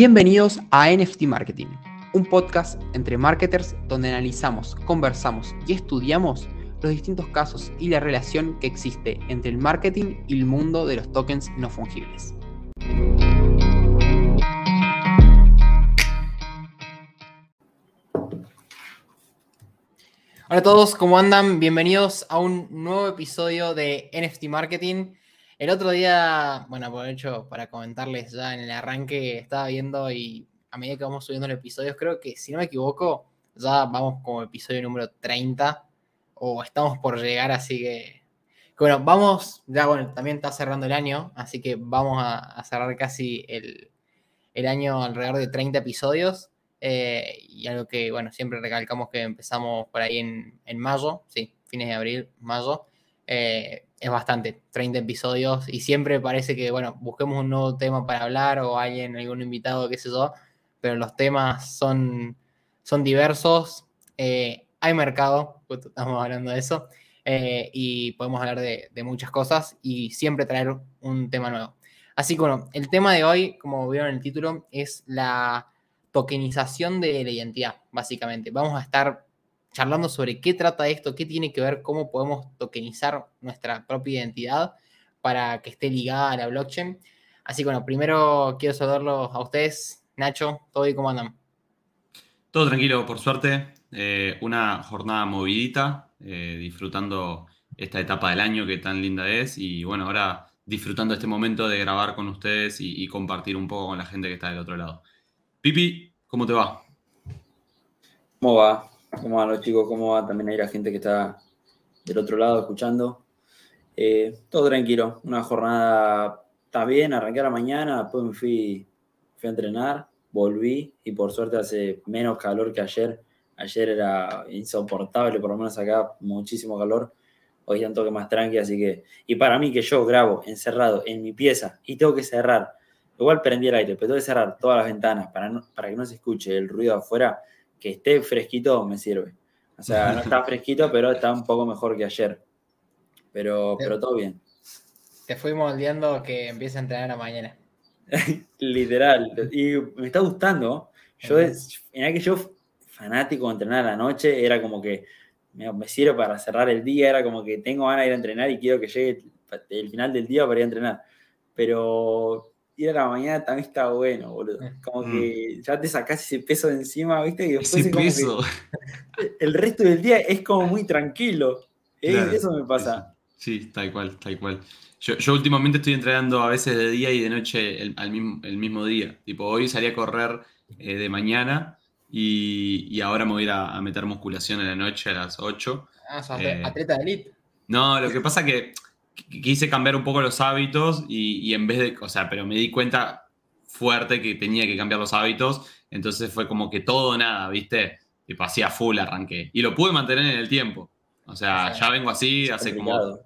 Bienvenidos a NFT Marketing, un podcast entre marketers donde analizamos, conversamos y estudiamos los distintos casos y la relación que existe entre el marketing y el mundo de los tokens no fungibles. Hola a todos, ¿cómo andan? Bienvenidos a un nuevo episodio de NFT Marketing. El otro día, bueno, aprovecho para comentarles ya en el arranque, estaba viendo y a medida que vamos subiendo los episodios, creo que si no me equivoco, ya vamos como episodio número 30 o estamos por llegar, así que, bueno, vamos, ya bueno, también está cerrando el año, así que vamos a, cerrar casi el, año alrededor de 30 episodios. Eh, y algo que, bueno, siempre recalcamos que empezamos por ahí en, en mayo, sí, fines de abril, mayo. Eh, es bastante, 30 episodios y siempre parece que, bueno, busquemos un nuevo tema para hablar o alguien, algún invitado, qué sé yo, pero los temas son, son diversos, eh, hay mercado, estamos hablando de eso, eh, y podemos hablar de, muchas cosas y siempre traer un tema nuevo. Así que bueno, el tema de hoy, como vieron en el título, es la tokenización de la identidad, básicamente. Vamos a estar charlando sobre qué trata esto, qué tiene que ver, cómo podemos tokenizar nuestra propia identidad para que esté ligada a la blockchain. Así que bueno, primero quiero saludarlos a ustedes. Nacho, ¿todo y cómo andan? Todo tranquilo, por suerte. Eh, una jornada movidita, eh, disfrutando esta etapa del año que tan linda es y bueno, ahora disfrutando este momento de grabar con ustedes y, y compartir un poco con la gente que está del otro lado. Pipi, ¿cómo te va? ¿Cómo va? ¿Cómo van los chicos? ¿Cómo va? También hay la gente que está del otro lado escuchando. Eh, todo tranquilo, una jornada está bien, arranqué la mañana, después me fui, fui a entrenar, volví y por suerte hace menos calor que ayer. Ayer era insoportable, por lo menos acá muchísimo calor. Hoy ya un toque más tranqui, así que... Y para mí que yo grabo encerrado en mi pieza y tengo que cerrar, igual prendí el aire, pero tengo que cerrar todas las ventanas para, para que no se escuche el ruido afuera que esté fresquito me sirve. O sea, no está fresquito, pero está un poco mejor que ayer. Pero, pero todo bien. Te fui moldeando que empiece a entrenar a mañana. Literal. Y me está gustando. Yo, en que yo, fanático de entrenar a la noche, era como que me, me, sirve para cerrar el día, era como que tengo ganas de ir a entrenar y quiero que llegue el final del día para ir a entrenar. Pero ir a la mañana también está bueno, boludo. Mm. Como mm. que ya te sacás ese peso de encima, ¿viste? Y después ese peso. el resto del día es como muy tranquilo. Eso me pasa. Sí, tal cual, tal cual. Yo, yo, últimamente estoy entrenando a veces de día y de noche el, al mismo, el mismo día. Tipo, hoy salí a correr eh, de mañana y, y, ahora me voy a ir a, meter musculación en la noche a las 8. Ah, sos eh, atleta de elite. No, lo que pasa que quise cambiar un poco los hábitos y, en vez de, o sea, pero me di cuenta fuerte que tenía que cambiar los hábitos, entonces fue como que todo nada, ¿viste? Y hacía full arranqué. Y lo pude mantener en el tiempo. O sea, ya vengo así, hace como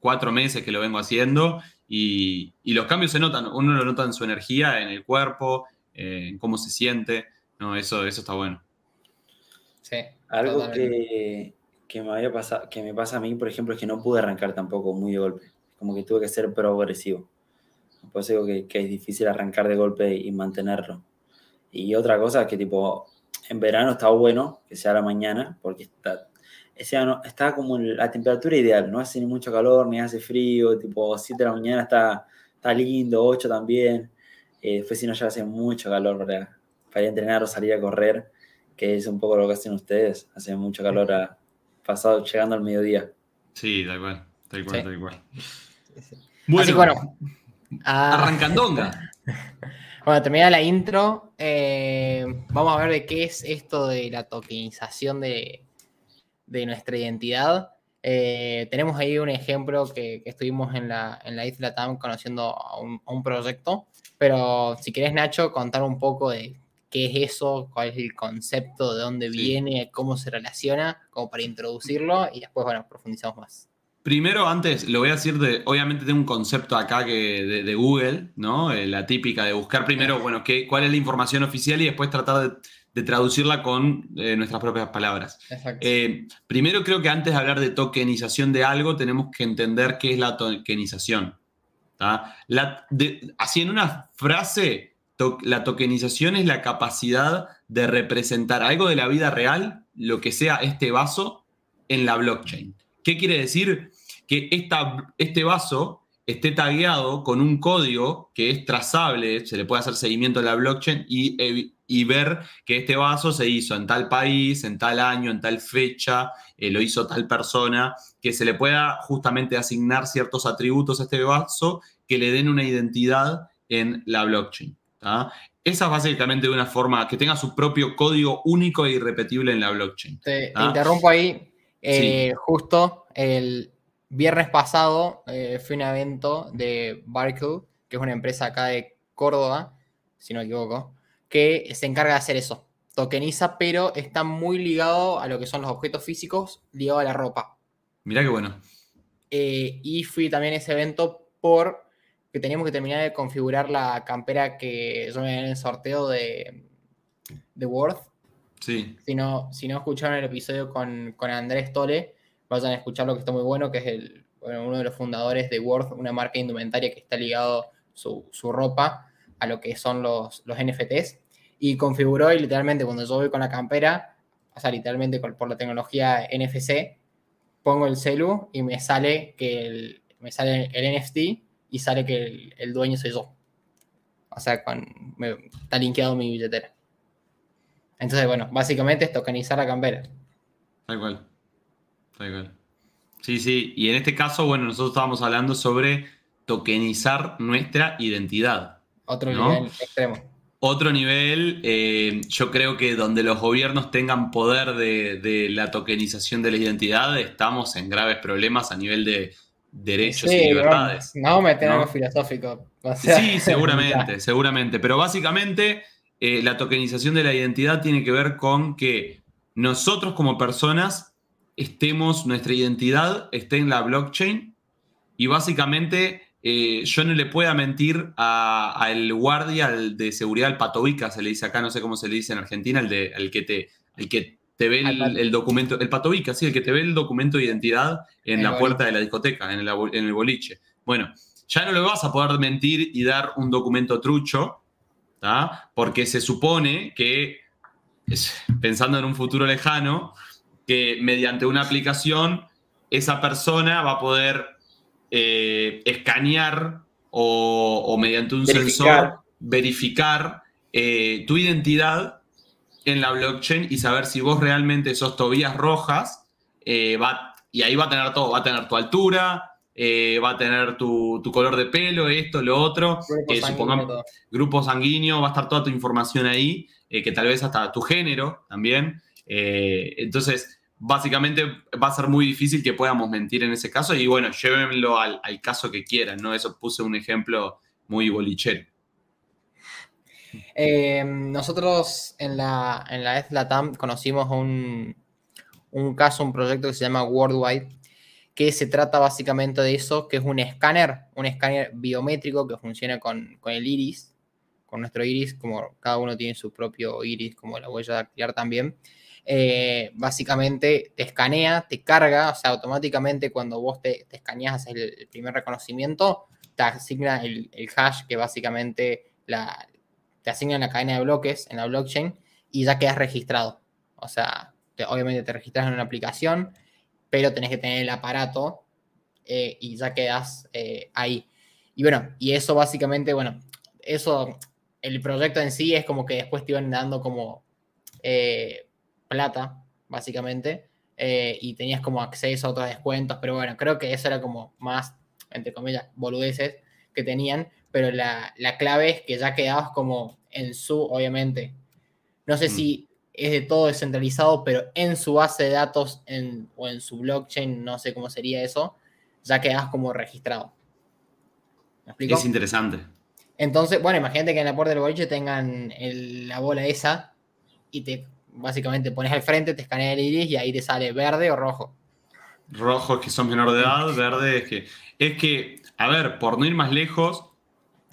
cuatro meses que lo vengo haciendo y, los cambios se notan, uno lo nota en su energía, en el cuerpo, en cómo se siente, no, eso, eso está bueno. Sí. Algo que, que me, había pasado, que me pasa a mí, por ejemplo, es que no pude arrancar tampoco muy de golpe. Como que tuve que ser progresivo. Por eso digo que, que es difícil arrancar de golpe y mantenerlo. Y otra cosa es que, tipo, en verano está bueno que sea la mañana, porque está, está como la temperatura ideal, no hace ni mucho calor, ni hace frío, tipo 7 de la mañana está, está lindo, 8 también. Eh, después si no ya hace mucho calor para, para ir a entrenar o salir a correr, que es un poco lo que hacen ustedes, hace mucho calor a, pasado, llegando al mediodía. Sí, tal cual, tal cual, tal cual. Bueno, bueno ah, arrancandonga. bueno, termina la intro. Eh, vamos a ver de qué es esto de la tokenización de, nuestra identidad. Eh, tenemos ahí un ejemplo que, estuvimos en la, en la isla TAM conociendo a un, a un, proyecto, pero si querés, Nacho, contar un poco de qué es eso, cuál es el concepto, de dónde viene, cómo se relaciona, como para introducirlo y después, bueno, profundizamos más. Primero, antes, lo voy a decir de, obviamente tengo un concepto acá que de, Google, ¿no? Eh, la típica de buscar primero, bueno, qué, cuál es la información oficial y después tratar de, traducirla con eh, nuestras propias palabras. Eh, primero creo que antes de hablar de tokenización de algo, tenemos que entender qué es la tokenización. así en una frase, la tokenización es la capacidad de representar algo de la vida real, lo que sea este vaso, en la blockchain. ¿Qué quiere decir? Que este vaso esté tagueado con un código que es trazable, se le puede hacer seguimiento a la blockchain y, y, ver que este vaso se hizo en tal país, en tal año, en tal fecha, eh, lo hizo tal persona, que se le pueda justamente asignar ciertos atributos a este vaso que le den una identidad en la blockchain. Esa es básicamente una forma que tenga su propio código único e irrepetible en la blockchain. Te, interrumpo ahí. Eh, justo el viernes pasado eh, fue un evento de Barkle, que es una empresa acá de Córdoba, si no me equivoco, que se encarga de hacer eso. Tokeniza, pero está muy ligado a lo que son los objetos físicos, ligado a la ropa. Mirá qué bueno. Eh, y fui también a ese evento por que teníamos que terminar de configurar la campera que yo me en el sorteo de, de Worth. Sí. Si no, si no escucharon el episodio con, Andrés Tole, vayan a escucharlo que está muy bueno, que es el, uno de los fundadores de Worth, una marca indumentaria que está ligado su, su ropa a lo que son los, los NFTs. Y configuró y literalmente cuando yo voy con la campera, o sea, literalmente por la tecnología NFC, pongo el celu y me sale que el, me sale el NFT y sale que el, dueño soy yo. O sea, con, está linkeado mi billetera. Entonces, bueno, básicamente es tokenizar la campera. Tal cual. Tal cual. Sí, sí. Y en este caso, bueno, nosotros estábamos hablando sobre tokenizar nuestra identidad. Otro nivel extremo. Otro nivel, eh, yo creo que donde los gobiernos tengan poder de, de, la tokenización de la identidad, estamos en graves problemas a nivel de derechos y libertades. No, me algo filosófico. sí, seguramente, seguramente. Pero básicamente eh, la tokenización de la identidad tiene que ver con que nosotros como personas estemos, nuestra identidad esté en la blockchain y básicamente eh, yo no le pueda mentir al guardia de seguridad, al patovica, se le dice acá, no sé cómo se le dice en Argentina, el, de, el que te... El que te ve el, documento, el patovica, sí, el que te ve el documento de identidad en la puerta de la discoteca, en el, en el boliche. Bueno, ya no le vas a poder mentir y dar un documento trucho, porque se supone que, pensando en un futuro lejano, que mediante una aplicación esa persona va a poder eh, escanear o, mediante un sensor verificar eh, tu identidad en la blockchain y saber si vos realmente sos Tobías Rojas, eh, va, y ahí va a tener todo, va a tener tu altura, eh, va a tener tu, color de pelo, esto, lo otro, grupo, eh, sanguíneo, grupo sanguíneo, va a estar toda tu información ahí, que tal vez hasta tu género también. entonces, básicamente va a ser muy difícil que podamos mentir en ese caso y bueno, llévenlo al, al caso que quieran, ¿no? Eso puse un ejemplo muy bolichero. Eh, nosotros en la, en la conocimos un, un caso, un proyecto que se llama Worldwide, que se trata básicamente de eso, que es un escáner, un escáner biométrico que funciona con, el iris, con nuestro iris, como cada uno tiene su propio iris, como la huella dactilar también. Eh, básicamente te escanea, te carga, o sea, automáticamente cuando vos te, te escaneas el, primer reconocimiento, te asigna el, el hash que básicamente la, te asignan la cadena de bloques en la blockchain y ya quedas registrado. O sea, obviamente te registras en una aplicación, pero tenés que tener el aparato eh, y ya quedas eh, ahí. Y bueno, y eso básicamente, bueno, eso, el proyecto en sí es como que después te iban dando como eh, plata, básicamente, y tenías como acceso a otros descuentos, pero bueno, creo que eso era como más, entre comillas, boludeces que tenían, pero la, clave es que ya quedabas como en su, obviamente, no sé mm. si es de todo descentralizado, pero en su base de datos o en su blockchain, no sé cómo sería eso, ya quedas como registrado. ¿Me explico? Es interesante. Entonces, bueno, imagínate que en la puerta del boliche tengan la bola esa y te básicamente pones al frente, te escanea el iris y ahí te sale verde o rojo. Rojo es que son menor de edad, verde es que. Es que, a ver, por no ir más lejos,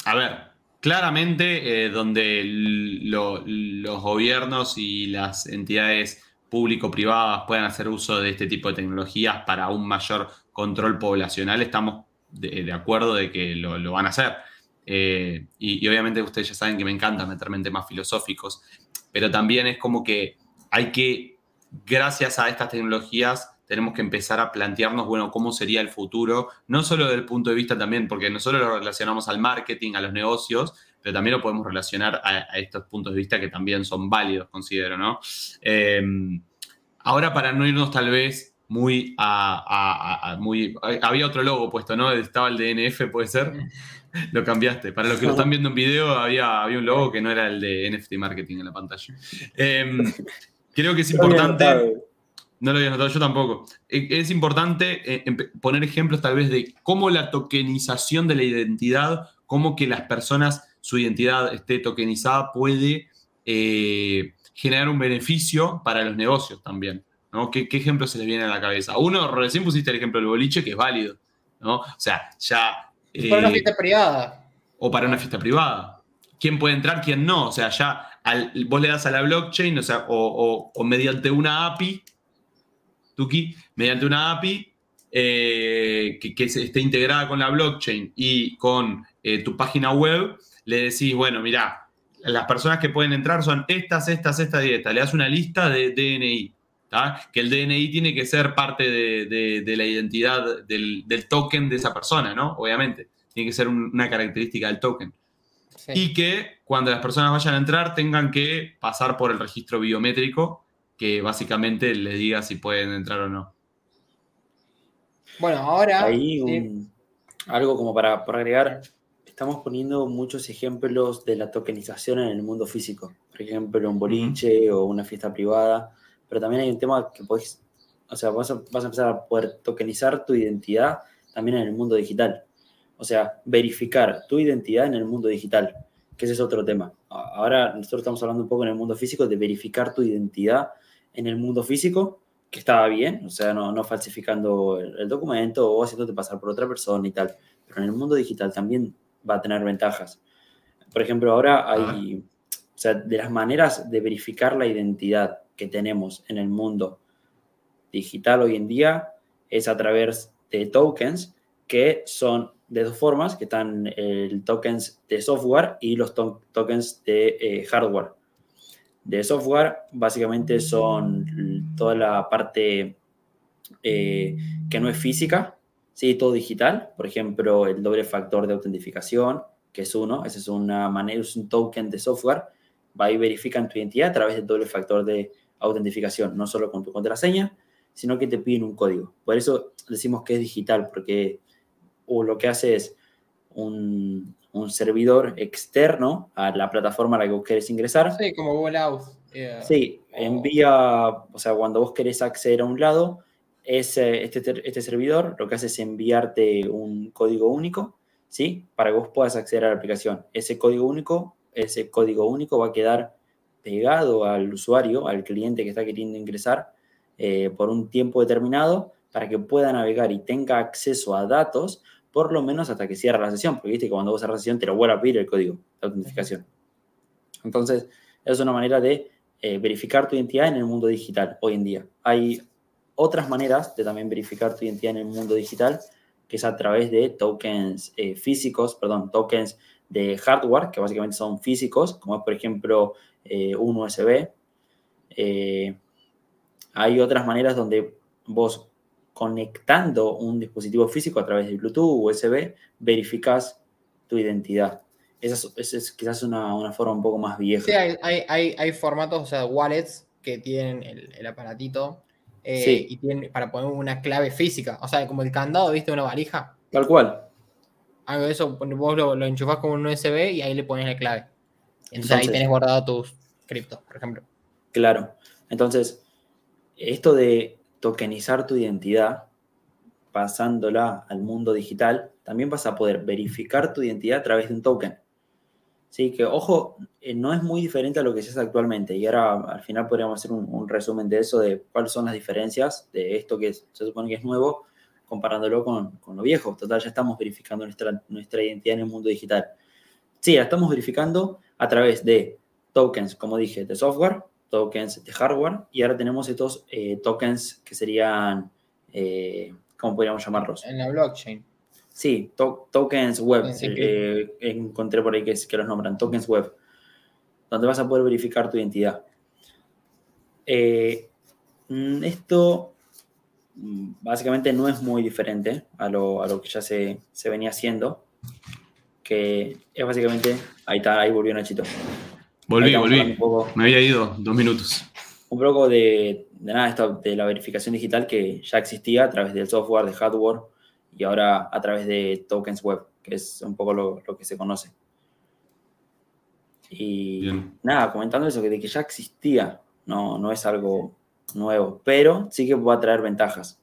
a ver, claramente eh, donde los gobiernos y las entidades público-privadas puedan hacer uso de este tipo de tecnologías para un mayor control poblacional, estamos de, acuerdo de que lo, van a hacer. Eh, y, obviamente ustedes ya saben que me encanta meterme en temas filosóficos, pero también es como que hay que, gracias a estas tecnologías, tenemos que empezar a plantearnos, bueno, cómo sería el futuro, no solo desde el punto de vista también, porque nosotros lo relacionamos al marketing, a los negocios, pero también lo podemos relacionar a, estos puntos de vista que también son válidos, considero, ¿no? Em, ahora, para no irnos tal vez muy a, muy... Había otro logo puesto, ¿no? Estaba el DNF, ¿puede ser? Lo cambiaste. Para los que lo están viendo en video, había, había un logo que no era el de NFT Marketing en la pantalla. Em, creo que es importante... No lo había notado yo tampoco. E, es importante eh, poner ejemplos tal vez de cómo la tokenización de la identidad, cómo que las personas, su identidad esté tokenizada puede eh, generar un beneficio para los negocios también. ¿no? ¿Qué, ¿Qué, ejemplo se les viene a la cabeza? Uno, recién pusiste el ejemplo del boliche, que es válido. ¿no? O sea, ya... para una eh, fiesta privada. O para una fiesta privada. ¿Quién puede entrar, quién no? O sea, ya vos le das a la blockchain, o sea, o mediante una API, Tuki, mediante una API eh, que, esté integrada con la blockchain y con eh, tu página web, le decís, bueno, mira, las personas que pueden entrar son estas, estas, estas y estas. Le das una lista de DNI. Que el DNI tiene que ser parte de, la identidad del, token de esa persona, ¿no? Obviamente. Tiene que ser una característica del token. Y que cuando las personas vayan a entrar tengan que pasar por el registro biométrico que básicamente les diga si pueden entrar o no. Bueno, ahora... Ahí algo como para, agregar, estamos poniendo muchos ejemplos de la tokenización en el mundo físico. Por ejemplo, un boliche o una fiesta privada. Pero también hay un tema que podés, o sea, vas a, vas a empezar a poder tokenizar tu identidad también en el mundo digital. O sea, verificar tu identidad en el mundo digital, que ese es otro tema. Ahora nosotros estamos hablando un poco en el mundo físico de verificar tu identidad en el mundo físico, que estaba bien, o sea, no, no falsificando el, documento o haciéndote pasar por otra persona y tal. Pero en el mundo digital también va a tener ventajas. Por ejemplo, ahora hay, o sea, de las maneras de verificar la identidad que tenemos en el mundo digital hoy en día es a través de tokens que son de dos formas, que están el tokens de software y los tokens de eh, hardware de software básicamente son toda la parte eh, que no es física, ¿sí? todo digital. Por ejemplo, el doble factor de autentificación, que es uno, ese es una manera, es un token de software, va y verifican tu identidad a través del doble factor de autentificación, no solo con tu contraseña, sino que te piden un código. Por eso decimos que es digital, porque o lo que hace es un, un servidor externo a la plataforma a la que vos querés ingresar. Sí, como Google Out. Sí, envía, o sea, cuando vos querés acceder a un lado, ese, este, este servidor lo que hace es enviarte un código único, ¿sí? Para que vos puedas acceder a la aplicación. Ese código único, ese código único va a quedar pegado al usuario, al cliente que está queriendo ingresar, eh, por un tiempo determinado para que pueda navegar y tenga acceso a datos por lo menos hasta que cierre la sesión, porque viste que cuando vos cerras la sesión te lo vuelve a pedir el código de autentificación. Entonces, es una manera de eh, verificar tu identidad en el mundo digital hoy en día. Hay otras maneras de también verificar tu identidad en el mundo digital, que es a través de tokens eh, físicos, perdón, tokens de hardware, que básicamente son físicos, como por ejemplo eh, un USB. hay otras maneras donde vos conectando un dispositivo físico a través de Bluetooth, USB, verificas tu identidad. Esa es, quizás una, forma un poco más vieja. Sí, hay, formatos, o sea, wallets que tienen el, aparatito eh, y tienen para poner una clave física, o sea, como el candado, ¿viste? Una valija. Tal cual. Algo de eso, vos lo, lo enchufás con un USB y ahí le pones la clave. Entonces, ahí tenés guardado tus criptos, por ejemplo. Claro. Entonces, esto de tokenizar tu identidad, pasándola al mundo digital, también vas a poder verificar tu identidad a través de un token. Sí, que ojo, eh, no es muy diferente a lo que se hace actualmente. Y ahora al final podríamos hacer un, resumen de eso, de cuáles son las diferencias de esto que se supone que es nuevo, comparándolo con, con, lo viejo. Total, ya estamos verificando nuestra, nuestra identidad en el mundo digital. Sí, la estamos verificando a través de tokens, como dije, de software, tokens de hardware y ahora tenemos estos eh, tokens que serían, eh, ¿cómo podríamos llamarlos? En la blockchain. Sí, tokens web. Sí, eh, encontré por ahí que, que los nombran, tokens web, donde vas a poder verificar tu identidad. Eh, mm, esto mm, básicamente no es muy diferente a lo, a lo que ya se, se, venía haciendo, que es básicamente, ahí está, ahí volvió Nachito. Volví, volví. Me había ido dos minutos. Un poco de, de nada, esto de la verificación digital que ya existía a través del software, de hardware y ahora a través de tokens web, que es un poco lo, lo que se conoce. Y nada, comentando eso, que de que ya existía, no, no es algo nuevo, pero sí que va a traer ventajas.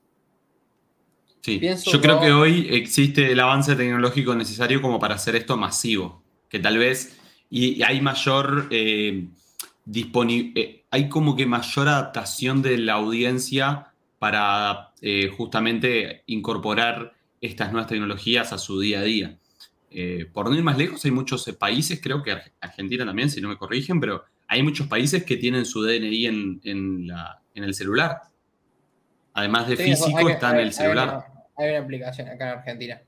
Sí, yo creo que hoy existe el avance tecnológico necesario como para hacer esto masivo, que tal vez y hay mayor eh, eh, hay como que mayor adaptación de la audiencia para eh, justamente incorporar estas nuevas tecnologías a su día a día. Eh, por no ir más lejos, hay muchos países, creo que Argentina también, si no me corrigen, pero hay muchos países que tienen su DNI en, el celular. Además de físico, está en el celular. Hay una, aplicación acá en Argentina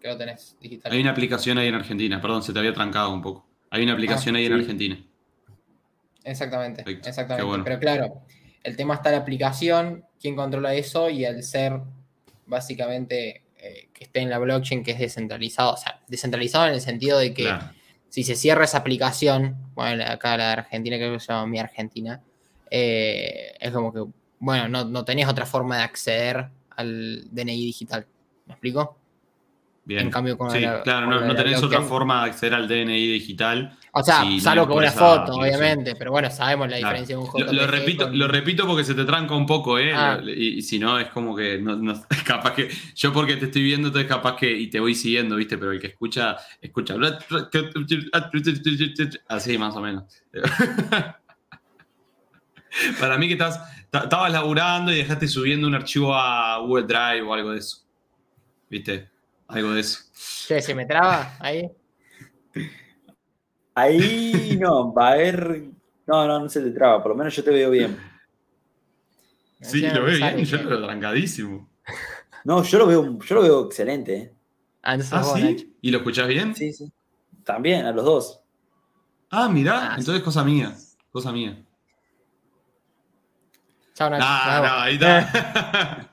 que lo tenés digital. Hay una aplicación ahí en Argentina, perdón, se te había trancado un poco. Hay una aplicación ah, ahí en Argentina. Exactamente, exactamente. Pero claro, el tema está la aplicación, quién controla eso y el ser básicamente eh, que esté en la blockchain que es descentralizado. O sea, descentralizado en el sentido de que si se cierra esa aplicación, bueno, acá la de Argentina, creo que se llama Mi Argentina, eh, es como que, bueno, no, no tenés otra forma de acceder al DNI digital. ¿Me explico? Bien. En cambio, con sí, claro, no, no tenés otra forma de acceder al DNI digital. O sea, salvo con una foto, obviamente, pero bueno, sabemos la diferencia de un JPG. Lo, repito, lo repito porque se te tranca un poco, ¿eh? Ah. Y, si no, es como que no, no, capaz que yo porque te estoy viendo, entonces capaz que y te voy siguiendo, ¿viste? Pero el que escucha, escucha. Así más o menos. Para mí que estás, estabas laburando y dejaste subiendo un archivo a Google Drive o algo de eso. ¿Viste? Algo de eso. ¿Se me traba ahí? Ahí no, va a haber. No, no, no se te traba, por lo menos yo te veo bien. Sí, lo veo bien, yo lo veo trancadísimo. No, yo lo veo, yo lo veo excelente. ¿eh? Ah, ¿Ah sí? ¿Y lo escuchás bien? Sí, sí. También, a los dos. Ah, mirá, ah, entonces cosa mía. Cosa mía. Chao, Nacho. Ah, no, ahí está.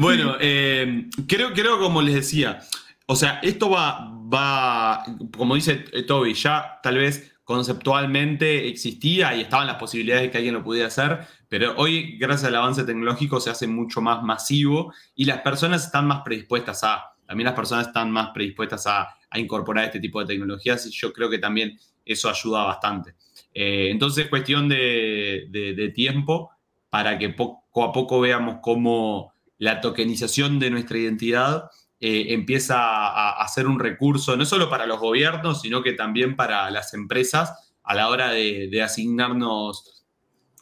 bueno, eh, creo, creo, como les decía, o sea, esto va, va, como dice eh, Toby, ya tal vez conceptualmente existía y estaban las posibilidades de que alguien lo pudiera hacer, pero hoy, gracias al avance tecnológico, se hace mucho más masivo y las personas están más predispuestas a, también las personas están más predispuestas a, incorporar este tipo de tecnologías y yo creo que también eso ayuda bastante. Eh, entonces, cuestión de, de tiempo para que poco a poco veamos cómo la tokenización de nuestra identidad eh, empieza a, ser un recurso no solo para los gobiernos, sino que también para las empresas a la hora de, asignarnos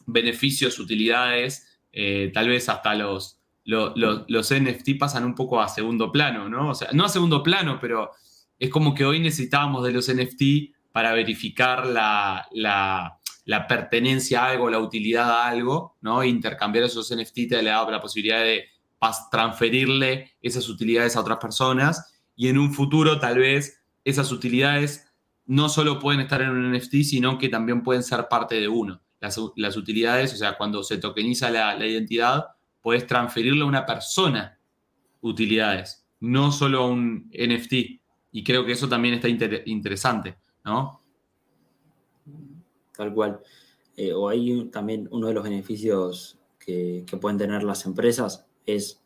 beneficios, utilidades, eh, tal vez hasta los, los, NFT pasan un poco a segundo plano, ¿no? O sea, no a segundo plano, pero es como que hoy necesitábamos de los NFT para verificar la, la pertenencia a algo, la utilidad a algo, ¿no? Intercambiar esos NFT te le daba la posibilidad de transferirle esas utilidades a otras personas y en un futuro tal vez esas utilidades no solo pueden estar en un NFT, sino que también pueden ser parte de uno. Las, utilidades, o sea, cuando se tokeniza la, identidad, puedes transferirle a una persona utilidades, no solo a un NFT. Y creo que eso también está interesante, ¿no? Tal cual. Eh, o hay también uno de los beneficios que, que, pueden tener las empresas es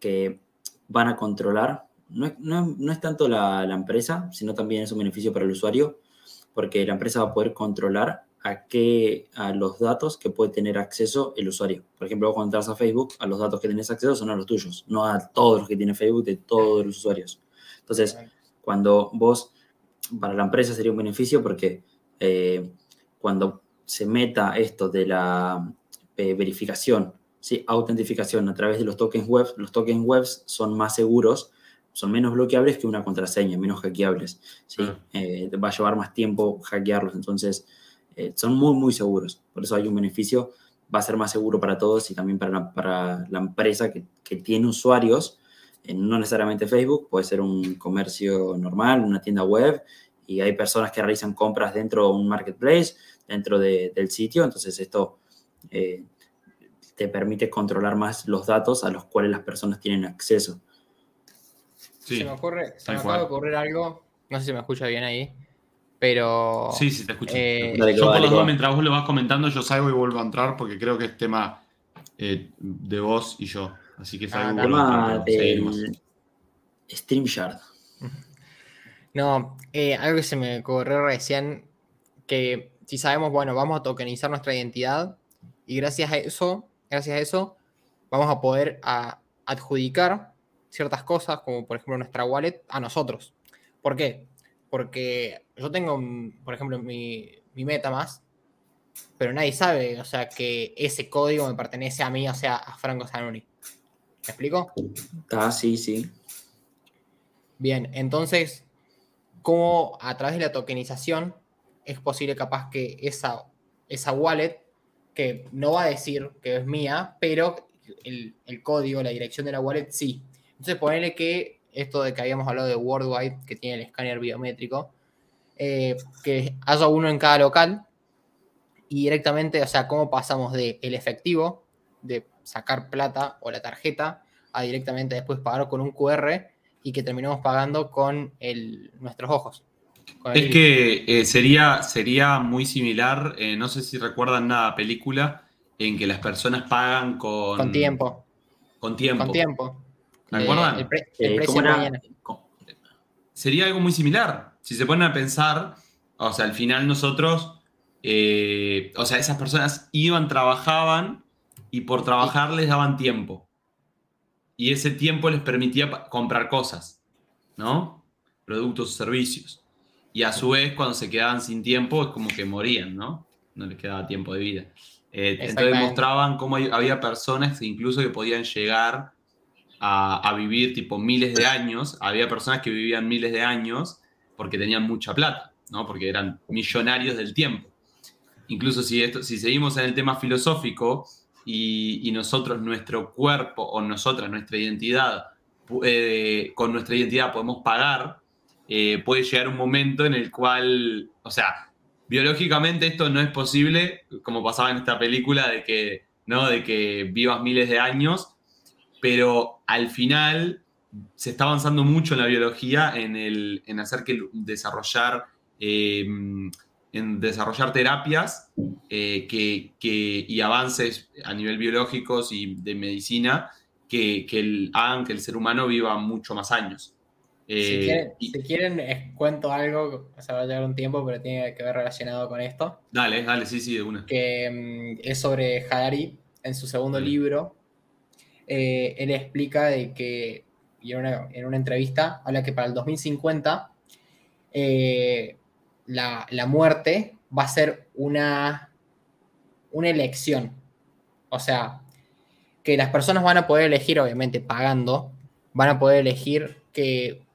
que van a controlar, no es, tanto la, empresa, sino también es un beneficio para el usuario, porque la empresa va a poder controlar a, qué, a los datos que puede tener acceso el usuario. Por ejemplo, cuando entras a Facebook, a los datos que tienes acceso son a los tuyos, no a todos los que tiene Facebook de todos los usuarios. Entonces, cuando vos, para la empresa sería un beneficio porque eh, cuando se meta esto de la eh, verificación ¿sí? autentificación a través de los tokens web. Los tokens web son más seguros, son menos bloqueables que una contraseña, menos hackeables. ¿sí? Ah. Eh, va a llevar más tiempo hackearlos, entonces eh, son muy, muy seguros. Por eso hay un beneficio, va a ser más seguro para todos y también para la, para la empresa que, que, tiene usuarios. no necesariamente Facebook, puede ser un comercio normal, una tienda web, y hay personas que realizan compras dentro de un marketplace, dentro del sitio, entonces esto eh, te permite controlar más los datos a los cuales las personas tienen acceso. se me ocurre, se me acaba de ocurrir algo, no sé si me escucha bien ahí, pero... Sí, sí, te escucho. Eh, yo por los dos, mientras vos lo vas comentando, yo salgo y vuelvo a entrar porque creo que es tema eh, de vos y yo. Así que salgo y vuelvo del StreamYard. No, eh, algo que se me ocurrió recién, que si sabemos, bueno, vamos a tokenizar nuestra identidad y gracias a eso, gracias a eso, vamos a poder adjudicar ciertas cosas, como por ejemplo nuestra wallet, a nosotros. ¿Por qué? Porque yo tengo, por ejemplo, mi, mi MetaMask, pero nadie sabe, o sea, que ese código me pertenece a mí, o sea, a Franco Zanoni. ¿Me explico? Ah, sí, sí. Bien, entonces, ¿cómo a través de la tokenización es posible capaz que esa, esa wallet, que no va a decir que es mía, pero el, código, la dirección de la wallet sí. Entonces, ponerle que esto de que habíamos hablado de Worldwide, que tiene el escáner biométrico, eh, que haya uno en cada local y directamente, o sea, cómo pasamos de el efectivo, de sacar plata o la tarjeta, a directamente después pagar con un QR y que terminemos pagando con el, nuestros ojos. Es que eh, sería, sería muy similar, eh, no sé si recuerdan nada, película en que las personas pagan con... Con tiempo. Con tiempo. Con tiempo. ¿Me acuerdan? el, precio mañana. Sería algo muy similar. Si se ponen a pensar, o sea, al final nosotros, eh, o sea, esas personas iban, trabajaban y por trabajar les daban tiempo y ese tiempo les permitía comprar cosas, ¿no? Productos o servicios. Y a su vez, cuando se quedaban sin tiempo, es como que morían, ¿no? No les quedaba tiempo de vida. Eh, entonces mostraban cómo había personas incluso que podían llegar a, vivir tipo miles de años. Había personas que vivían miles de años porque tenían mucha plata, ¿no? Porque eran millonarios del tiempo. Incluso si, esto, si seguimos en el tema filosófico, y, nosotros, nuestro cuerpo o nosotras, nuestra identidad, eh, con nuestra identidad podemos pagar, eh, puede llegar un momento en el cual, o sea, biológicamente esto no es posible, como pasaba en esta película, de que, ¿no? de que vivas miles de años, pero al final se está avanzando mucho en la biología en, el, en hacer que desarrollar eh, en desarrollar terapias eh, que, y avances a nivel biológicos y de medicina que, que hagan que el ser humano viva mucho más años. Eh, si, quieren, cuento algo, o sea, va a llevar un tiempo, pero tiene que ver relacionado con esto. Dale, dale, sí, sí, de una. Que mm, es sobre Hadari, en su segundo libro. Eh, él explica de que, y en una, en una, entrevista, habla que para el 2050 la, muerte va a ser una, una elección. O sea, que las personas van a poder elegir, obviamente pagando, van a poder elegir que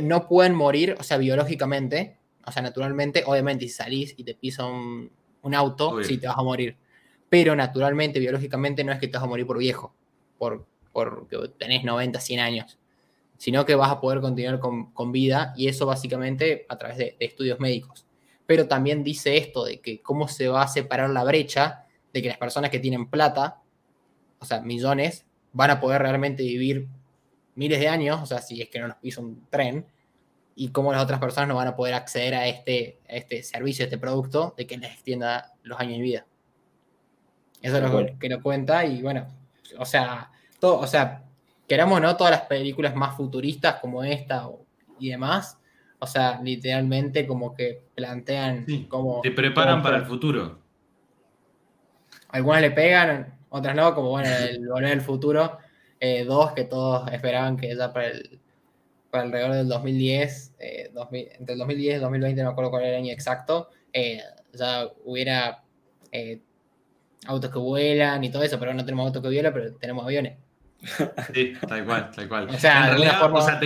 no pueden morir, o sea, biológicamente, o sea, naturalmente, obviamente, si salís y te pisa un, auto, sí te vas a morir. Pero naturalmente, biológicamente, no es que te vas a morir por viejo, por, porque tenés 90, 100 años sino que vas a poder continuar con, vida y eso básicamente a través de, estudios médicos. Pero también dice esto de que cómo se va a separar la brecha de que las personas que tienen plata, o sea, millones, van a poder realmente vivir miles de años, o sea, si es que no nos pisa un tren, y cómo las otras personas no van a poder acceder a este, este servicio, a este producto, de que les extienda los años de vida. Eso es lo que lo cuenta y bueno, o sea, todo, o sea, queramos no, todas las películas más futuristas como esta y demás, o sea, literalmente como que plantean como... Te preparan para el futuro. Algunas le pegan, otras no, como bueno, el Volver del Futuro eh, dos que todos esperaban que ya para el para alrededor del 2010, eh, entre el 2010 y el 2020, no me acuerdo cuál era el año exacto, eh, ya hubiera autos que vuelan y todo eso, pero no tenemos autos que vuelan, pero tenemos aviones. Sí, tal cual, tal cual. O sea,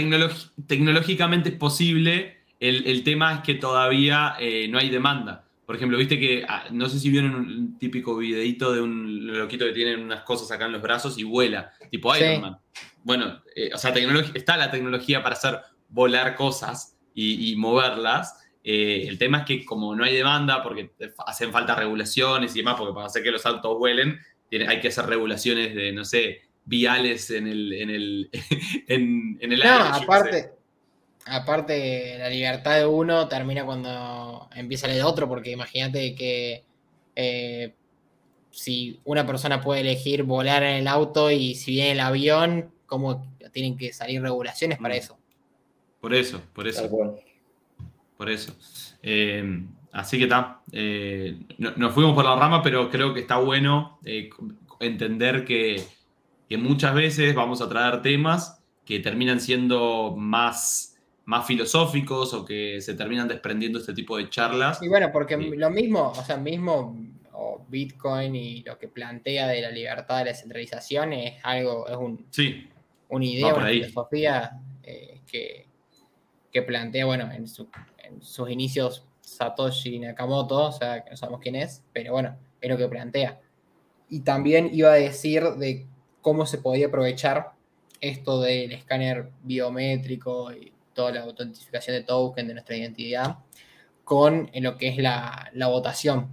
tecnológicamente es posible. El, tema es que todavía eh, no hay demanda. Por ejemplo, viste que, ah, no sé si vieron un típico videito de un loquito que tiene unas cosas acá en los brazos y vuela, tipo Iron Man. bueno, eh, o sea, está la tecnología para hacer volar cosas y, moverlas. Eh, el tema es que como no hay demanda, porque hacen falta regulaciones y demás, porque para hacer que los autos vuelen, hay que hacer regulaciones de, no sé, viales en el, en el, en, el no, Aparte, aparte, la libertad de uno termina cuando empieza la de otro, porque imagínate que eh, si una persona puede elegir volar en el auto y si viene el avión, ¿cómo tienen que salir regulaciones para mm. eso? Por eso, por eso. Por eso. Eh, así que está. Eh, nos fuimos por la rama, pero creo que está bueno entender que, que muchas veces vamos a traer temas que terminan siendo más más filosóficos o que se terminan desprendiendo este tipo de charlas. Y bueno, porque lo mismo, o sea, mismo Bitcoin y lo que plantea de la libertad de la descentralización es algo, es un, sí, una idea, una filosofía eh, que, que, plantea, bueno, en, en, sus inicios Satoshi Nakamoto, o sea, que no sabemos quién es, pero bueno, es lo que plantea. Y también iba a decir de cómo se podía aprovechar esto del escáner biométrico y toda la autentificación de token de nuestra identidad con en lo que es la, votación.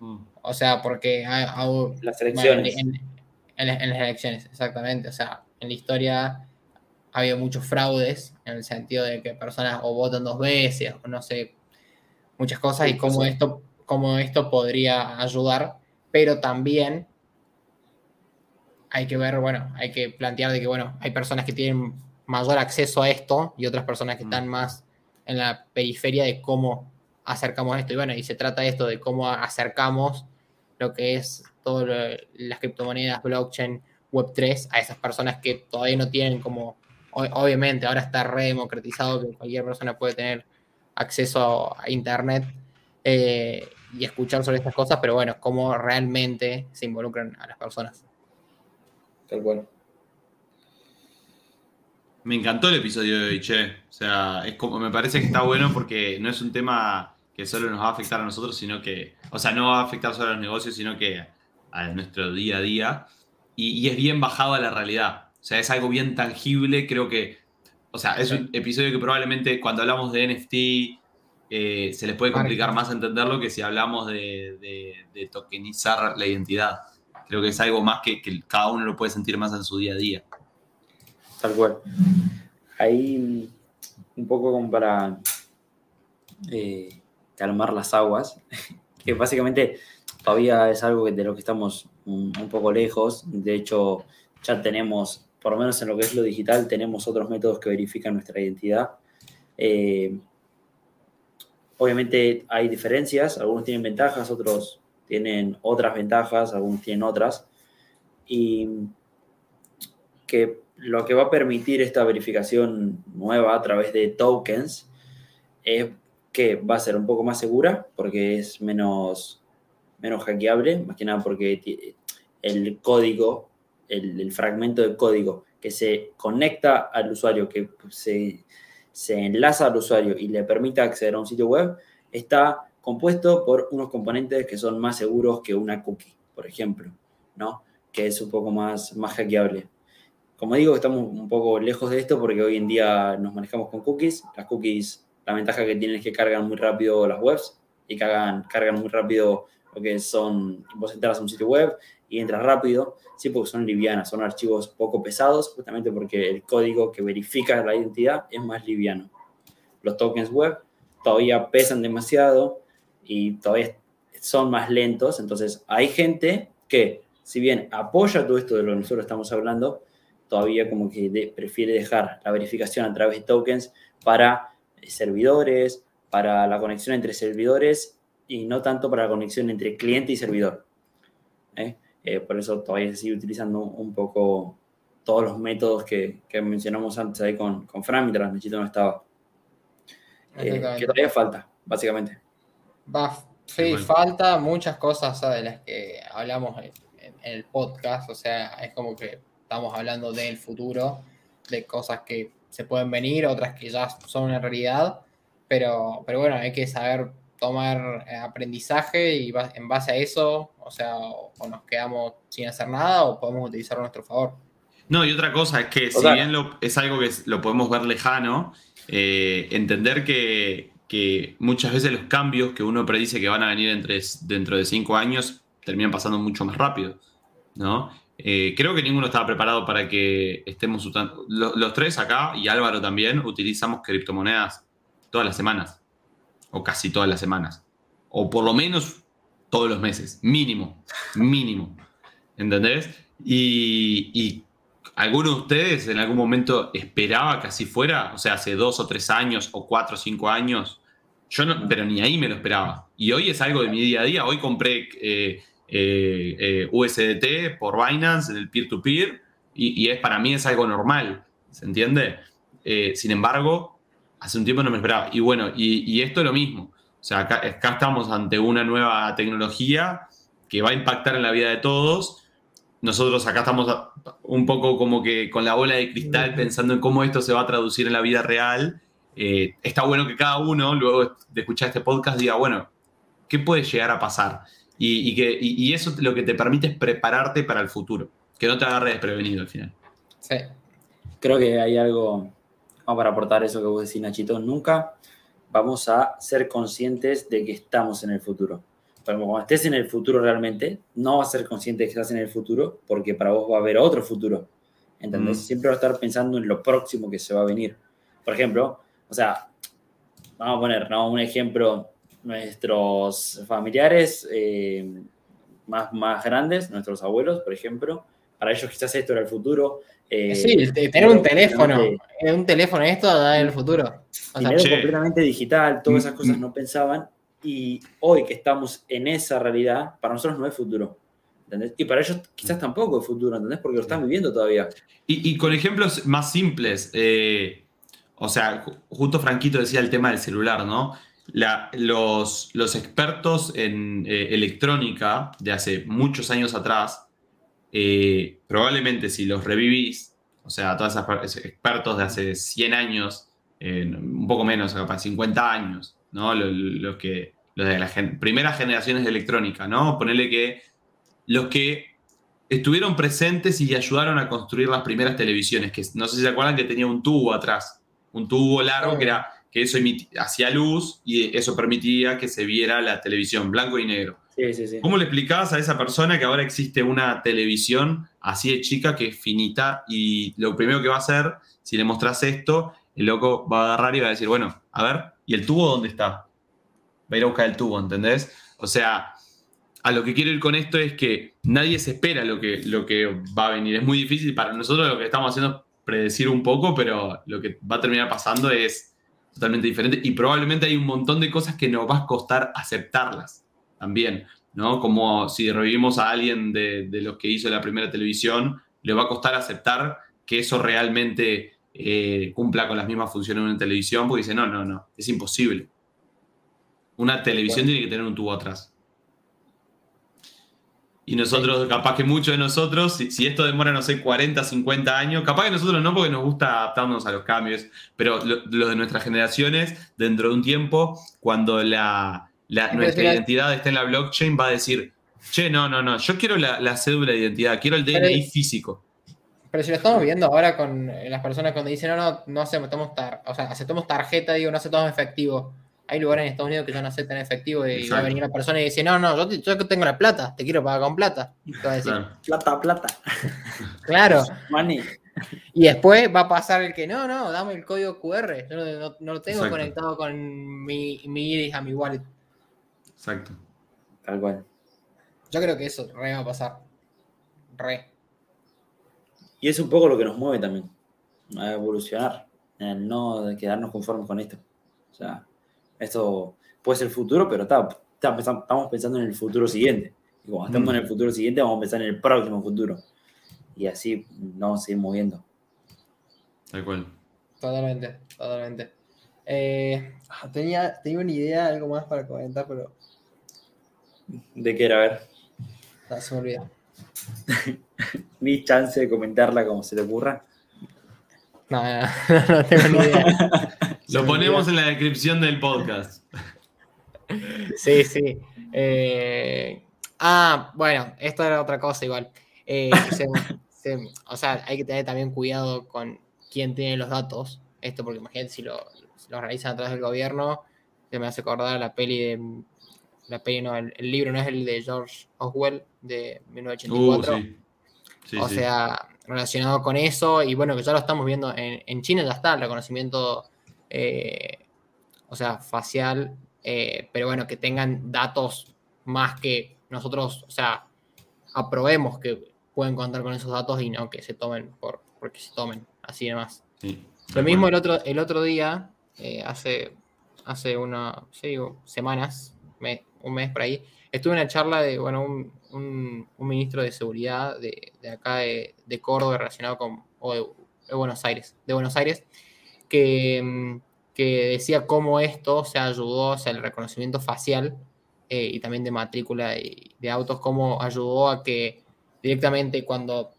Mm. O sea, porque hay, las elecciones. en, las elecciones, exactamente. O sea, en la historia ha habido muchos fraudes en el sentido de que personas o votan dos veces, o no sé, muchas cosas, y cómo esto, cómo esto podría ayudar, pero también hay que ver, bueno, hay que plantear de que, bueno, hay personas que tienen mayor acceso a esto y otras personas que están más en la periferia de cómo acercamos esto. Y bueno, y se trata de esto, de cómo acercamos lo que es todas las criptomonedas, blockchain, Web3 a esas personas que todavía no tienen como, obviamente ahora está re democratizado que cualquier persona puede tener acceso a Internet eh, y escuchar sobre estas cosas, pero bueno, cómo realmente se involucran a las personas. Tal cual. Me encantó el episodio de hoy, che. O sea, es como, me parece que está bueno porque no es un tema que solo nos va a afectar a nosotros, sino que, o sea, no va a afectar solo a los negocios, sino que a nuestro día a día. Y, es bien bajado a la realidad. O sea, es algo bien tangible. Creo que, o sea, es un episodio que probablemente cuando hablamos de NFT eh, se les puede complicar más entenderlo que si hablamos de, tokenizar la identidad. Creo que es algo más que, que cada uno lo puede sentir más en su día a día. Tal. Ahí un poco como para eh, calmar las aguas, que básicamente todavía es algo de lo que estamos un, poco lejos. De hecho, ya tenemos, por lo menos en lo que es lo digital, tenemos otros métodos que verifican nuestra identidad. Eh, obviamente hay diferencias, algunos tienen ventajas, otros tienen otras ventajas, algunos tienen otras. Y que lo que va a permitir esta verificación nueva a través de tokens es que va a ser un poco más segura porque es menos, menos hackeable, más que nada porque el código, el, fragmento de código que se conecta al usuario, que se, se enlaza al usuario y le permite acceder a un sitio web, está compuesto por unos componentes que son más seguros que una cookie, por ejemplo, ¿no? que es un poco más, más hackeable. Como digo, estamos un poco lejos de esto porque hoy en día nos manejamos con cookies. Las cookies, la ventaja que tienen es que cargan muy rápido las webs y cargan, cargan muy rápido lo que son, vos entras a un sitio web y entras rápido, sí, porque son livianas, son archivos poco pesados, justamente porque el código que verifica la identidad es más liviano. Los tokens web todavía pesan demasiado y todavía son más lentos, entonces hay gente que, si bien apoya todo esto de lo que nosotros estamos hablando, todavía como que prefiere dejar la verificación a través de tokens para eh, servidores, para la conexión entre servidores y no tanto para la conexión entre cliente y servidor. ¿eh? Eh, por eso todavía se sigue utilizando un poco todos los métodos que, mencionamos antes ahí con, con Fran, mientras Nachito no estaba. que todavía falta, básicamente. Va, sí, falta muchas cosas de las que hablamos en el podcast, o sea, es como que estamos hablando del futuro, de cosas que se pueden venir, otras que ya son una realidad, pero, pero bueno, hay que saber tomar eh, aprendizaje y en base a eso, o sea, o, nos quedamos sin hacer nada o podemos utilizarlo a nuestro favor. No, y otra cosa es que, si bien lo- es algo que lo podemos ver lejano, eh, entender que, que muchas veces los cambios que uno predice que van a venir entre, dentro de cinco años terminan pasando mucho más rápido, ¿no? Eh, creo que ninguno estaba preparado para que estemos usando. lo- Los, tres acá, y Álvaro también, utilizamos criptomonedas todas las semanas, o casi todas las semanas, o por lo menos todos los meses, mínimo, mínimo. ¿Entendés? Y, y ¿Alguno de ustedes en algún momento esperaba que así fuera? O sea, hace dos o tres años, o cuatro o cinco años. Yo no, pero ni ahí me lo esperaba. Y hoy es algo de mi día a día. Hoy compré eh, eh, eh, USDT por Binance en el peer-to-peer y, y es, para mí es algo normal. ¿Se entiende? Eh, sin embargo, hace un tiempo no me esperaba. Y bueno, y, y esto es lo mismo. O sea, acá, acá estamos ante una nueva tecnología que va a impactar en la vida de todos nosotros acá estamos un poco como que con la bola de cristal pensando en cómo esto se va a traducir en la vida real. Está bueno que cada uno, luego de escuchar este podcast, diga, bueno, ¿qué puede llegar a pasar? Y, y que, y, y eso lo que te permite es prepararte para el futuro, que no te agarre desprevenido al final. Sí. Creo que hay algo, vamos para aportar eso que vos decís, Nachito, nunca vamos a ser conscientes de que estamos en el futuro. Pero cuando estés en el futuro realmente, no vas a ser consciente de que estás en el futuro porque para vos va a haber otro futuro. ¿Entendés? Mm. Siempre vas a estar pensando en lo próximo que se va a venir. Por ejemplo, o sea, vamos a poner ¿no? un ejemplo, nuestros familiares eh, más, más grandes, nuestros abuelos, por ejemplo, para ellos quizás esto era el futuro. eh, Sí, te- tener un teléfono, eh, un teléfono esto da el futuro. O sea, dinero completamente digital, todas esas Mm, cosas no pensaban. Y hoy que estamos en esa realidad, para nosotros no es futuro. ¿entendés? Y para ellos quizás tampoco es futuro, ¿entendés? Porque lo están viviendo todavía. Y, y con ejemplos más simples, eh, o sea, ju- justo Franquito decía el tema del celular, ¿no? Los, expertos en eh, electrónica de hace muchos años atrás, eh, probablemente si los revivís, o sea, todos esos expertos de hace 100 años, eh, un poco menos, capaz 50 años, ¿no? Los, que, de las primeras generaciones de electrónica, ¿no? Ponerle que los que estuvieron presentes y ayudaron a construir las primeras televisiones, que no sé si se acuerdan que tenía un tubo atrás, un tubo largo que, era, que eso hacía luz y eso permitía que se viera la televisión blanco y negro. Sí, sí, sí. ¿Cómo le explicabas a esa persona que ahora existe una televisión así de chica que es finita y lo primero que va a hacer, si le mostrás esto, el loco va a agarrar y va a decir, bueno, a ver, ¿y el tubo dónde está? Va a ir a buscar el tubo, ¿entendés? O sea, a lo que quiero ir con esto es que nadie se espera lo que, lo que va a venir. Es muy difícil para nosotros lo que estamos haciendo es predecir un poco, pero lo que va a terminar pasando es totalmente diferente y probablemente hay un montón de cosas que nos va a costar aceptarlas también, ¿no? Como si revivimos a alguien de, de los que hizo la primera televisión, le va a costar aceptar que eso realmente eh, cumpla con las mismas funciones de una televisión, porque dice, no, no, no, es imposible. Una televisión tiene que tener un tubo atrás. Y nosotros, capaz que muchos de nosotros, si, si esto demora, no sé, 40, 50 años, capaz que nosotros no, porque nos gusta adaptarnos a los cambios, pero lo, lo de nuestras generaciones, dentro de un tiempo, cuando la, nuestra identidad esté en la blockchain, va a decir, che, no, no, no, yo quiero la, la cédula de identidad, quiero el Pero- DNI físico. Pero si lo estamos viendo ahora con eh, las personas cuando dicen, no, no, no aceptamos, tar o sea, aceptamos tarjeta, digo, no aceptamos efectivo. Hay lugares en Estados Unidos que ya no aceptan efectivo y va a venir una persona y dice, no, no, yo, te- yo tengo la plata, te quiero pagar con plata. Y te va a decir, Claro. Plata, plata. claro. Money. Y después va a pasar el que, no, no, dame el código QR. Yo no, no- no lo tengo Exacto. conectado con mi, mi iris a mi wallet. Exacto. Tal cual. Yo creo que eso re va a pasar. Re. Y es un poco lo que nos mueve también, a evolucionar, el no quedarnos conformes con esto. O sea, esto puede ser el futuro, pero está, está- estamos pensando en el futuro siguiente. Y cuando estamos Mm. en el futuro siguiente, vamos a pensar en el próximo futuro. Y así nos vamos a seguir moviendo. Tal cual. Totalmente, totalmente. Eh, ah, tenía, tenía una idea, algo más para comentar, pero ¿De qué era? A ver, no, se me olvidó. ni chance de comentarla como se te ocurra. No, no, no, no tengo ni idea. Lo ponemos en la descripción del podcast. Sí, sí. Eh, ah, bueno, esto era otra cosa igual. Eh, se, o sea, hay que tener también cuidado con quién tiene los datos. Esto porque imagínate si lo, si lo realizan a través del gobierno, se me hace acordar la peli de la peli no, el, el libro no es el de George Oswell de 1984. Uh, sí. Sí, o sí. sea, relacionado con eso, y bueno, que ya lo estamos viendo en, en China, ya está el reconocimiento, eh, o sea, facial, eh, pero bueno, que tengan datos más que nosotros, o sea, aprobemos que pueden contar con esos datos y no que se tomen por porque se tomen, así demás. sí. Lo mismo el otro, el otro día, eh, hace, hace una, sí, semanas, un mes por ahí, estuve en una charla de, bueno, un, un- un ministro de seguridad de, de acá de, de Córdoba relacionado con, o de, de Buenos Aires, de Buenos Aires, que, mm, que decía cómo esto se ayudó, o sea, el reconocimiento facial eh, y también de matrícula y de autos, cómo ayudó a que directamente cuando,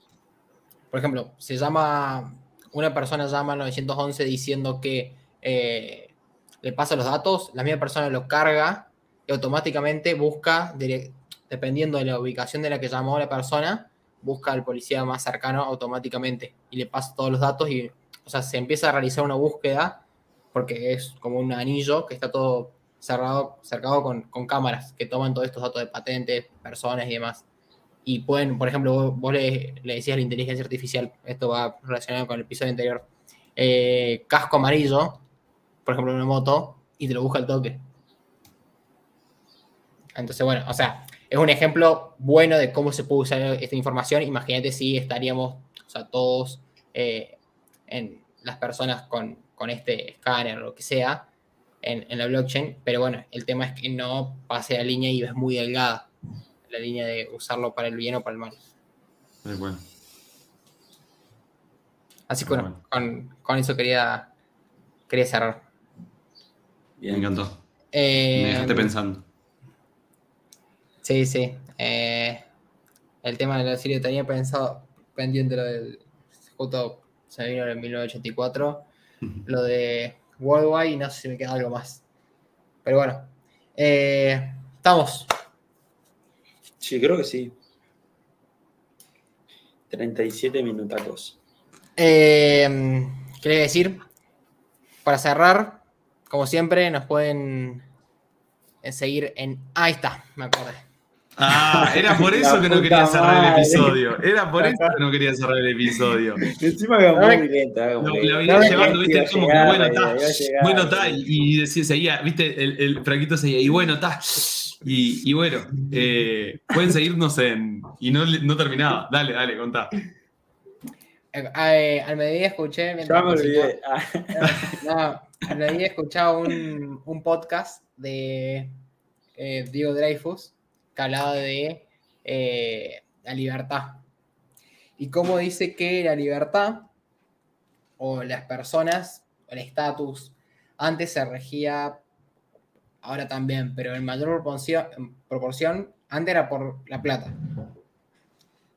por ejemplo, se llama, una persona llama al 911 diciendo que eh, le pasa los datos, la misma persona lo carga y automáticamente busca, dependiendo de la ubicación de la que llamó la persona, busca al policía más cercano automáticamente y le pasa todos los datos y, o sea, se empieza a realizar una búsqueda porque es como un anillo que está todo cerrado, cercado con, cámaras que toman todos estos datos de patentes, personas y demás. Y pueden, por ejemplo, vos, le, decías a la inteligencia artificial, esto va relacionado con el episodio anterior, eh, casco amarillo, por ejemplo, una moto, y te lo busca al toque. Entonces, bueno, o sea, es un ejemplo bueno de cómo se puede usar esta información. Imagínate si estaríamos, o sea, todos, eh, en las personas con, con este escáner o lo que sea, en, en la blockchain, pero bueno, el tema es que no pase la línea y es muy delgada la línea de usarlo para el bien o para el mal. Bueno. Así que bueno, con, con eso quería, quería cerrar. Bien. Me encantó. Eh, Me dejaste pensando. Sí, sí. eh, el tema de la serie tenía pensado pendiente lo del. Justo se me vino en 1984. Lo de Worldwide y no sé si me queda algo más. Pero bueno. eh, estamos. Sí, creo que sí. 37 minutacos. Eh, quería decir, para cerrar, como siempre, nos pueden eh, seguir en. Ahí está, me acordé. Ah, era por eso que no quería cerrar el episodio. Era por eso que no quería cerrar el episodio. Encima que muy lenta. Lo, lo venía llevando, viste, como que llegar, bueno, está. Bueno, sí. está. Y, decía, seguía, viste, el, el fraquito seguía, y bueno, está. Y, y bueno, eh, pueden seguirnos en. Y no, no terminaba. Dale, dale, contá. Eh, eh, al mediodía escuché. mientras Ya me olvidé. No, al mediodía escuchaba un, un podcast de eh, Diego Dreyfus que de eh, la libertad. Y cómo dice que la libertad o las personas, o el estatus, antes se regía, ahora también, pero en mayor proporción, proporción, antes era por la plata.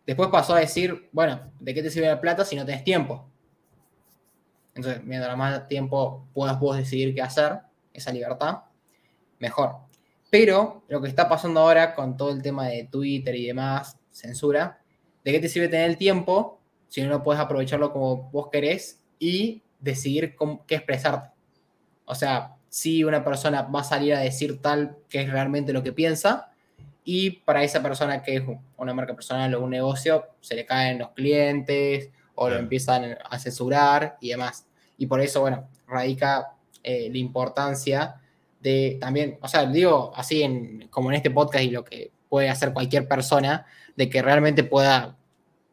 Después pasó a decir, bueno, ¿de qué te sirve la plata si no tenés tiempo? Entonces, mientras más tiempo puedas vos decidir qué hacer, esa libertad, mejor. Pero lo que está pasando ahora con todo el tema de Twitter y demás, censura, ¿de qué te sirve tener el tiempo si no puedes aprovecharlo como vos querés y decidir cómo- qué expresarte? O sea, si una persona va a salir a decir tal que es realmente lo que piensa, y para esa persona que es una marca personal o un negocio, se le caen los clientes o lo empiezan a censurar y demás. Y por eso, bueno, radica eh, la importancia de también, o sea, digo así en, como en este podcast y lo que puede hacer cualquier persona, de que realmente pueda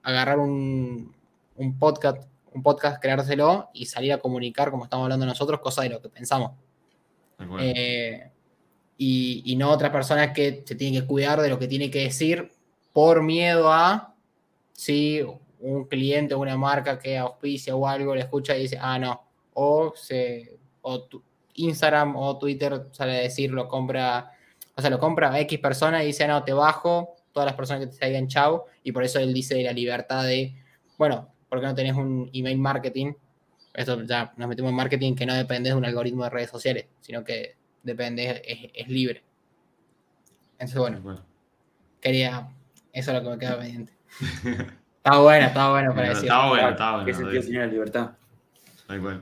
agarrar un, un podcast, un podcast, creárselo y salir a comunicar, como estamos hablando nosotros, cosas de lo que pensamos. Eh, y, y no otras personas que se tienen que cuidar de lo que tiene que decir por miedo a si un cliente o una marca que auspicia o algo le escucha y dice, ah, no, o, se, o tu- Instagram o Twitter sale a decir, lo compra, o sea, lo compra a X persona y dice, "Ah, no, te bajo, todas las personas que te digan chau, y por eso él dice la libertad de, bueno, ¿por qué no tenés un email marketing? Esto ya nos metemos en marketing que no depende de un algoritmo de redes sociales, sino que depende, es, es libre. Entonces, bueno, quería, eso es lo que me queda pendiente. Está bueno, está bueno para decir. Estaba bueno, estaba bueno. ¿Qué sentido tenía la libertad? Cual, tal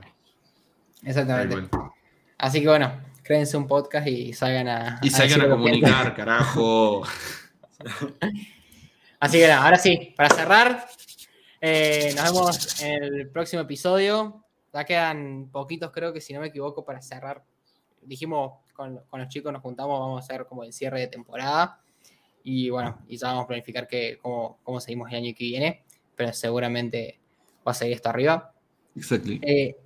Exactamente. Así que bueno, créense un podcast y salgan a. Y salgan a comunicar, carajo. Así que nada, ahora sí, para cerrar, eh, nos vemos en el próximo episodio. Ya quedan poquitos, creo que si no me equivoco, para cerrar. Dijimos con, con los chicos, nos juntamos, vamos a hacer como el cierre de temporada. Y bueno, y ya vamos a planificar que, cómo, cómo seguimos el año que viene. Pero seguramente va a seguir esto arriba. Exactly. Eh,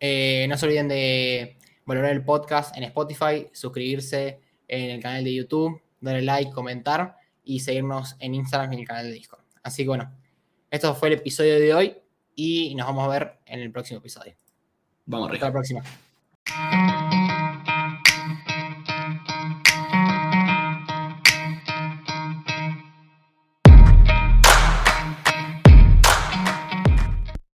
eh, no se olviden de valorar el podcast en Spotify, suscribirse en el canal de YouTube, darle like, comentar y seguirnos en Instagram y en el canal de Discord. Así que bueno, esto fue el episodio de hoy y nos vamos a ver en el próximo episodio. Vamos Hasta la próxima.